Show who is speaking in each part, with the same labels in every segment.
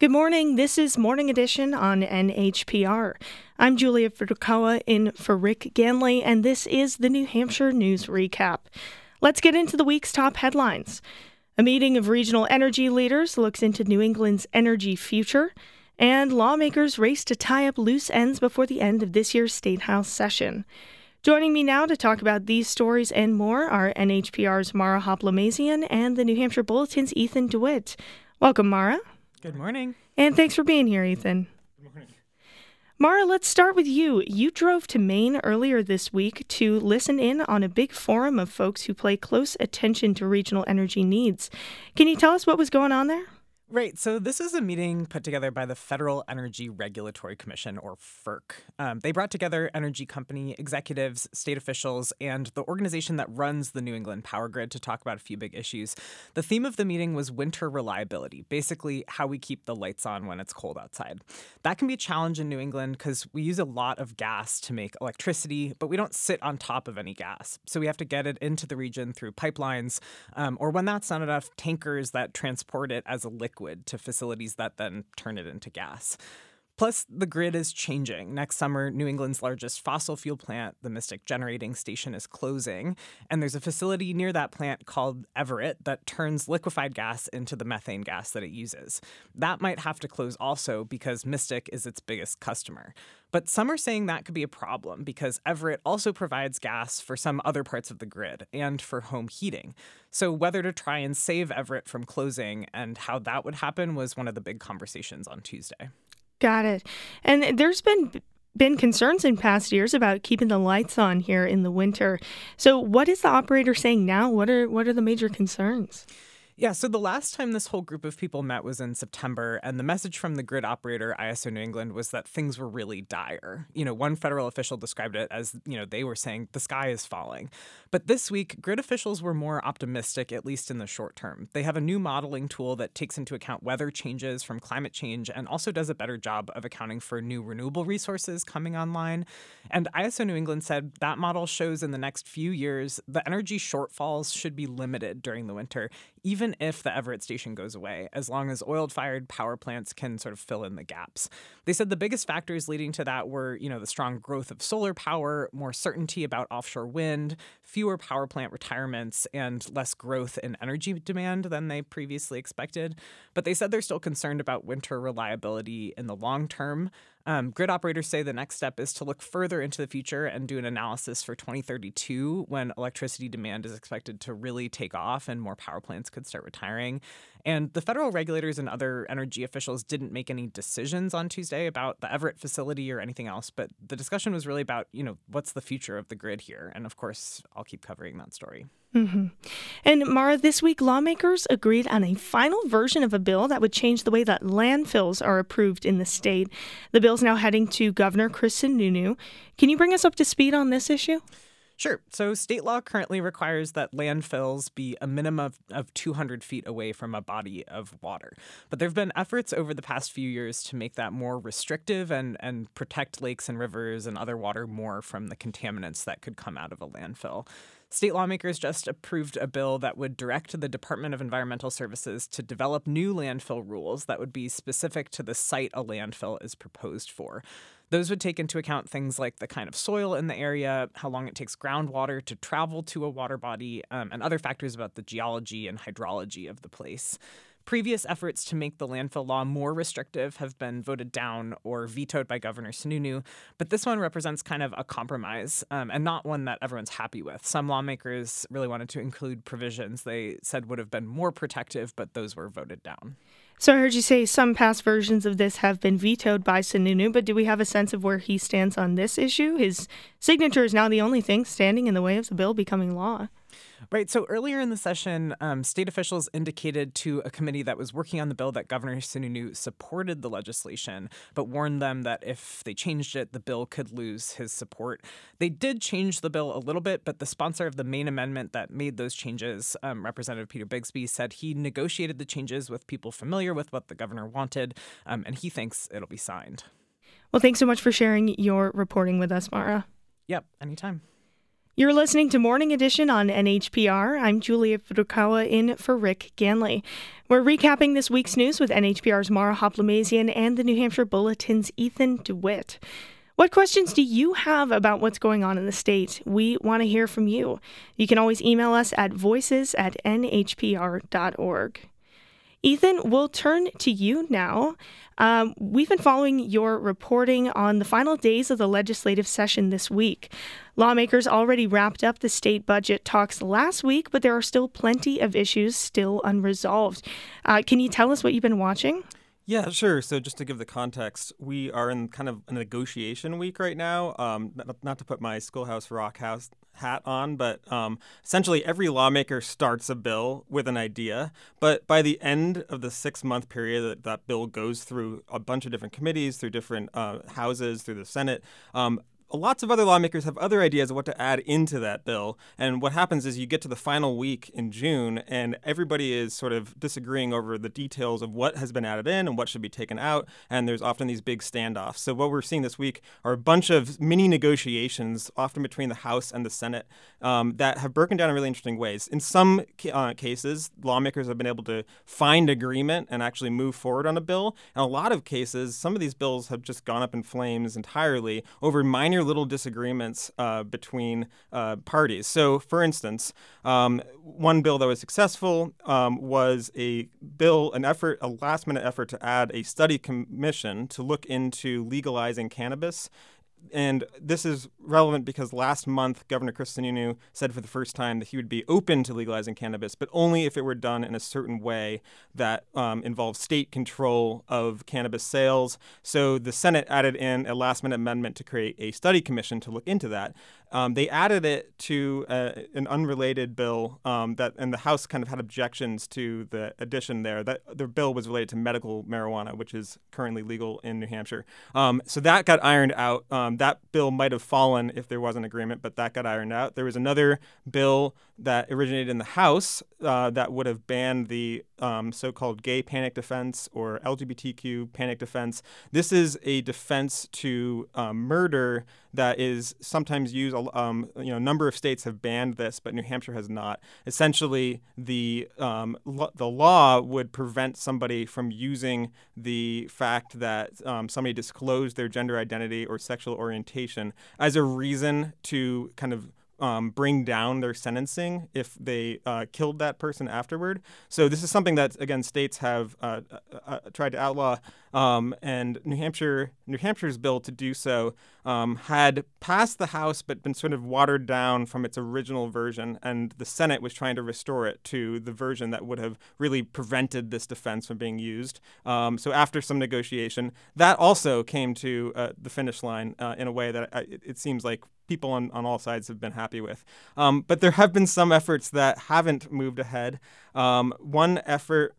Speaker 1: Good morning. This is Morning Edition on NHPR. I'm Julia Furukawa in for Rick Ganley, and this is the New Hampshire News Recap. Let's get into the week's top headlines. A meeting of regional energy leaders looks into New England's energy future, and lawmakers race to tie up loose ends before the end of this year's State House session. Joining me now to talk about these stories and more are NHPR's Mara Hoplamazian and the New Hampshire Bulletin's Ethan DeWitt. Welcome, Mara.
Speaker 2: Good morning.
Speaker 1: And thanks for being here, Ethan. Good morning. Mara, let's start with you. You drove to Maine earlier this week to listen in on a big forum of folks who pay close attention to regional energy needs. Can you tell us what was going on there?
Speaker 2: Right. So this is a meeting put together by the Federal Energy Regulatory Commission, or FERC. Um, they brought together energy company executives, state officials, and the organization that runs the New England power grid to talk about a few big issues. The theme of the meeting was winter reliability, basically how we keep the lights on when it's cold outside. That can be a challenge in New England because we use a lot of gas to make electricity, but we don't sit on top of any gas. So we have to get it into the region through pipelines, um, or when that's not enough, tankers that transport it as a liquid liquid to facilities that then turn it into gas. Plus, the grid is changing. Next summer, New England's largest fossil fuel plant, the Mystic Generating Station, is closing. And there's a facility near that plant called Everett that turns liquefied gas into the methane gas that it uses. That might have to close also because Mystic is its biggest customer. But some are saying that could be a problem because Everett also provides gas for some other parts of the grid and for home heating. So, whether to try and save Everett from closing and how that would happen was one of the big conversations on Tuesday.
Speaker 1: Got it. And there's been been concerns in past years about keeping the lights on here in the winter. So what is the operator saying now? What are what are the major concerns?
Speaker 2: Yeah, so the last time this whole group of people met was in September, and the message from the grid operator, ISO New England, was that things were really dire. You know, one federal official described it as, you know, they were saying the sky is falling. But this week, grid officials were more optimistic, at least in the short term. They have a new modeling tool that takes into account weather changes from climate change and also does a better job of accounting for new renewable resources coming online. And ISO New England said that model shows in the next few years the energy shortfalls should be limited during the winter, even if the Everett station goes away, as long as oil fired power plants can sort of fill in the gaps. They said the biggest factors leading to that were, you know, the strong growth of solar power, more certainty about offshore wind, fewer power plant retirements, and less growth in energy demand than they previously expected. But they said they're still concerned about winter reliability in the long term. Um, grid operators say the next step is to look further into the future and do an analysis for 2032 when electricity demand is expected to really take off and more power plants could start retiring. And the federal regulators and other energy officials didn't make any decisions on Tuesday about the Everett facility or anything else, but the discussion was really about, you know, what's the future of the grid here? And of course, I'll keep covering that story.
Speaker 1: Mm-hmm. And Mara, this week lawmakers agreed on a final version of a bill that would change the way that landfills are approved in the state. The bill is now heading to Governor Chris Sununu. Can you bring us up to speed on this issue?
Speaker 2: Sure. So, state law currently requires that landfills be a minimum of, of 200 feet away from a body of water. But there have been efforts over the past few years to make that more restrictive and, and protect lakes and rivers and other water more from the contaminants that could come out of a landfill. State lawmakers just approved a bill that would direct the Department of Environmental Services to develop new landfill rules that would be specific to the site a landfill is proposed for. Those would take into account things like the kind of soil in the area, how long it takes groundwater to travel to a water body, um, and other factors about the geology and hydrology of the place. Previous efforts to make the landfill law more restrictive have been voted down or vetoed by Governor Sununu, but this one represents kind of a compromise um, and not one that everyone's happy with. Some lawmakers really wanted to include provisions they said would have been more protective, but those were voted down.
Speaker 1: So I heard you say some past versions of this have been vetoed by Sununu, but do we have a sense of where he stands on this issue? His signature is now the only thing standing in the way of the bill becoming law.
Speaker 2: Right. So earlier in the session, um, state officials indicated to a committee that was working on the bill that Governor Sununu supported the legislation, but warned them that if they changed it, the bill could lose his support. They did change the bill a little bit, but the sponsor of the main amendment that made those changes, um, Representative Peter Bixby, said he negotiated the changes with people familiar with what the governor wanted, um, and he thinks it'll be signed.
Speaker 1: Well, thanks so much for sharing your reporting with us, Mara.
Speaker 2: Yep, anytime.
Speaker 1: You're listening to Morning Edition on NHPR. I'm Julia Furukawa in for Rick Ganley. We're recapping this week's news with NHPR's Mara Hoplamazian and the New Hampshire Bulletin's Ethan DeWitt. What questions do you have about what's going on in the state? We want to hear from you. You can always email us at voices at nhpr.org. Ethan, we'll turn to you now. Um, we've been following your reporting on the final days of the legislative session this week. Lawmakers already wrapped up the state budget talks last week, but there are still plenty of issues still unresolved. Uh, can you tell us what you've been watching?
Speaker 3: Yeah, sure. So just to give the context, we are in kind of a negotiation week right now. Um, not, to put my Schoolhouse Rock house hat on, but um, essentially every lawmaker starts a bill with an idea. But by the end of the six month period that that bill goes through a bunch of different committees, through different uh, houses, through the Senate, um, lots of other lawmakers have other ideas of what to add into that bill. And what happens is you get to the final week in June, and everybody is sort of disagreeing over the details of what has been added in and what should be taken out. And there's often these big standoffs. So, what we're seeing this week are a bunch of mini negotiations, often between the House and the Senate, um, that have broken down in really interesting ways. In some uh, cases, lawmakers have been able to find agreement and actually move forward on a bill. In a lot of cases, some of these bills have just gone up in flames entirely over minor minor little disagreements uh, between uh, parties. So, for instance, um, one bill that was successful um, was a bill, an effort, a last minute effort to add a study commission to look into legalizing cannabis and this is relevant because last month Governor Chris Sununu said for the first time that he would be open to legalizing cannabis, but only if it were done in a certain way that um, involves state control of cannabis sales. So the Senate added in a last-minute amendment to create a study commission to look into that. Um, they added it to uh, an unrelated bill um, that, and the House kind of had objections to the addition there. That the bill was related to medical marijuana, which is currently legal in New Hampshire. Um, so that got ironed out. Um, that bill might have fallen if there was an agreement, but that got ironed out. There was another bill that originated in the House uh, that would have banned the um, so-called gay panic defense or LGBTQ panic defense. This is a defense to um, murder that is sometimes used. Um, you know, a number of states have banned this, but New Hampshire has not. Essentially, the um, lo- the law would prevent somebody from using the fact that um, somebody disclosed their gender identity or sexual orientation as a reason to kind of um, bring down their sentencing if they uh, killed that person afterward. So this is something that again states have uh, uh, uh, tried to outlaw, um, and New Hampshire, New Hampshire's bill to do so um, had passed the House but been sort of watered down from its original version, and the Senate was trying to restore it to the version that would have really prevented this defense from being used. Um, so after some negotiation, that also came to uh, the finish line uh, in a way that it, it seems like people on, on all sides have been happy with. Um, but there have been some efforts that haven't moved ahead. Um, one effort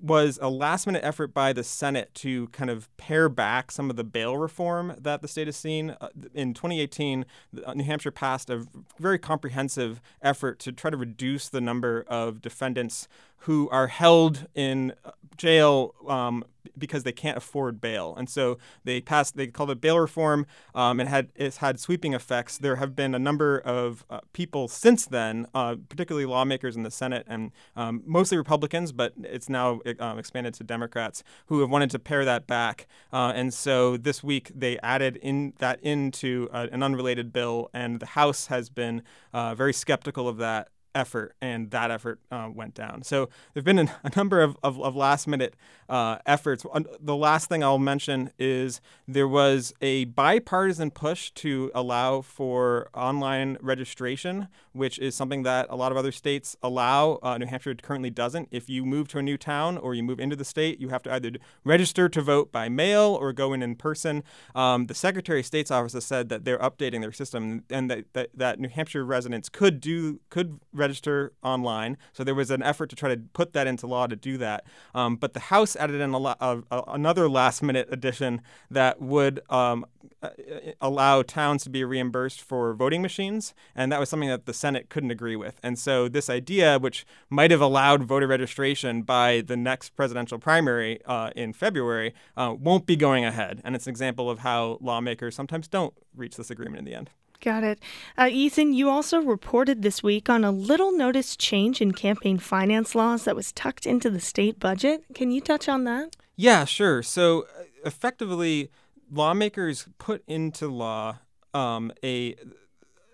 Speaker 3: was a last minute effort by the Senate to kind of pare back some of the bail reform that the state has seen. Uh, in 2018, uh, New Hampshire passed a very comprehensive effort to try to reduce the number of defendants who are held in uh, jail um, because they can't afford bail. And so they passed, they called it bail reform, um, and had it's had sweeping effects. There have been a number of uh, people since then, uh, particularly lawmakers in the Senate and um, mostly Republicans, but it's now um, expanded to Democrats who have wanted to pare that back. Uh, and so this week they added in that into uh, an unrelated bill, and the House has been uh, very skeptical of that effort, and that effort uh, went down. So there have been a, a number of, of, of last minute uh, efforts. The last thing I'll mention is there was a bipartisan push to allow for online registration, which is something that a lot of other states allow. Uh, New Hampshire currently doesn't. If you move to a new town or you move into the state, you have to either register to vote by mail or go in in person. Um, the Secretary of State's office has said that they're updating their system and that, that, that New Hampshire residents could do could register register online. So there was an effort to try to put that into law to do that. Um, but the House added in a, another last minute addition that would um, allow towns to be reimbursed for voting machines. And that was something that the Senate couldn't agree with. And so this idea, which might have allowed voter registration by the next presidential primary uh, in February, uh, won't be going ahead. And it's an example of how lawmakers sometimes don't reach this agreement in the end.
Speaker 1: Got it. Uh, Ethan, you also reported this week on a little noticed change in campaign finance laws that was tucked into the state budget. Can you touch on that?
Speaker 3: Yeah, sure. So, uh, effectively, lawmakers put into law um, a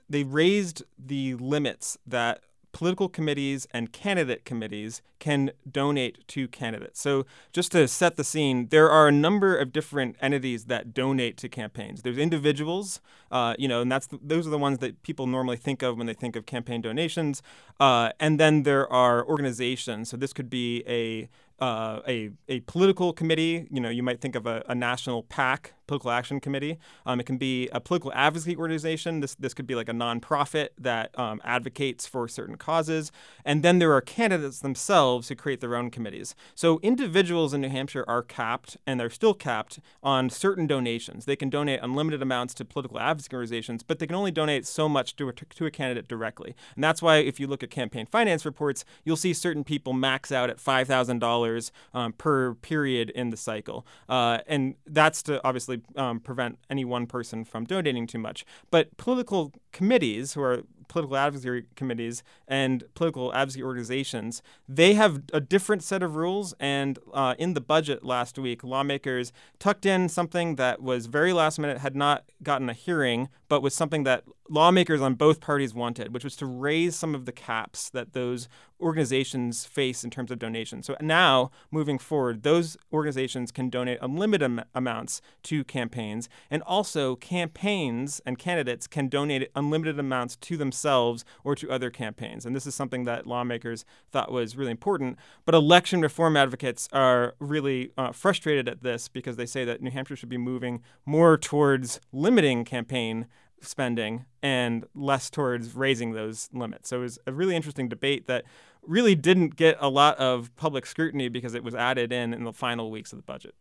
Speaker 3: they raised the limits that political committees and candidate committees can donate to candidates. So, just to set the scene, there are a number of different entities that donate to campaigns. There's individuals, uh, you know, and that's the, those are the ones that people normally think of when they think of campaign donations. Uh, and then there are organizations. So, this could be a uh, a, a political committee. You know, you might think of a, a national PAC, political action committee. Um, it can be a political advocacy organization. This this could be like a nonprofit that um, advocates for certain causes. And then there are candidates themselves who create their own committees. So individuals in New Hampshire are capped, and they're still capped on certain donations. They can donate unlimited amounts to political advocacy organizations, but they can only donate so much to a, to a candidate directly. And that's why if you look at campaign finance reports, you'll see certain people max out at five thousand dollars um, per period in the cycle, uh, and that's to obviously um, prevent any one person from donating too much. But political committees, who are political advocacy committees and political advocacy organizations, they have a different set of rules. And uh, in the budget last week, lawmakers tucked in something that was very last minute, had not gotten a hearing, but was something that lawmakers on both parties wanted, which was to raise some of the caps that those organizations face in terms of donations. So now, moving forward, those organizations can donate unlimited am- amounts to campaigns, and also campaigns and candidates can donate unlimited amounts to themselves or to other campaigns. And this is something that lawmakers thought was really important. But election reform advocates are really uh, frustrated at this because they say that New Hampshire should be moving more towards limiting campaign spending and less towards raising those limits. So it was a really interesting debate that really didn't get a lot of public scrutiny because it was added in in the final weeks of the budget.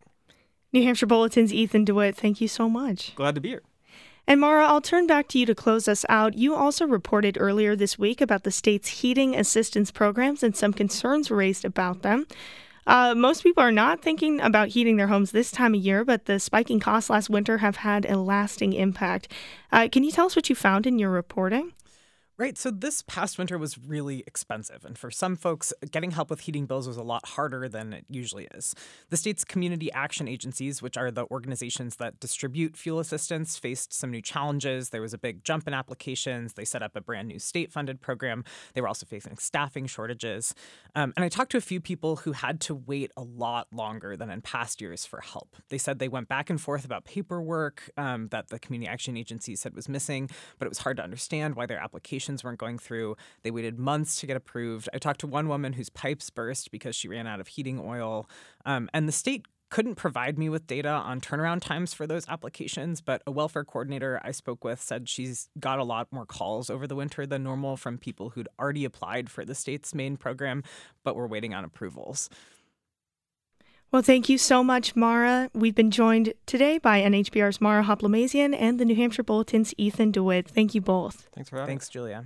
Speaker 1: New Hampshire Bulletin's Ethan DeWitt, thank you so much.
Speaker 3: Glad to be here.
Speaker 1: And Mara, I'll turn back to you to close us out. You also reported earlier this week about the state's heating assistance programs and some concerns raised about them. Uh, most people are not thinking about heating their homes this time of year, but the spiking costs last winter have had a lasting impact. Uh, can you tell us what you found in your reporting?
Speaker 2: Right. So this past winter was really expensive. And for some folks, getting help with heating bills was a lot harder than it usually is. The state's community action agencies, which are the organizations that distribute fuel assistance, faced some new challenges. There was a big jump in applications. They set up a brand new state funded program. They were also facing staffing shortages. Um, and I talked to a few people who had to wait a lot longer than in past years for help. They said they went back and forth about paperwork um, that the community action agency said was missing, but it was hard to understand why their applications weren't going through. They waited months to get approved. I talked to one woman whose pipes burst because she ran out of heating oil. Um, and the state couldn't provide me with data on turnaround times for those applications, but a welfare coordinator I spoke with said she's got a lot more calls over the winter than normal from people who'd already applied for the state's main program, but were waiting on approvals.
Speaker 1: Well, thank you so much, Mara. We've been joined today by NHPR's Mara Hoplamazian and the New Hampshire Bulletin's Ethan DeWitt. Thank you both.
Speaker 3: Thanks for having
Speaker 2: Thanks, Julia.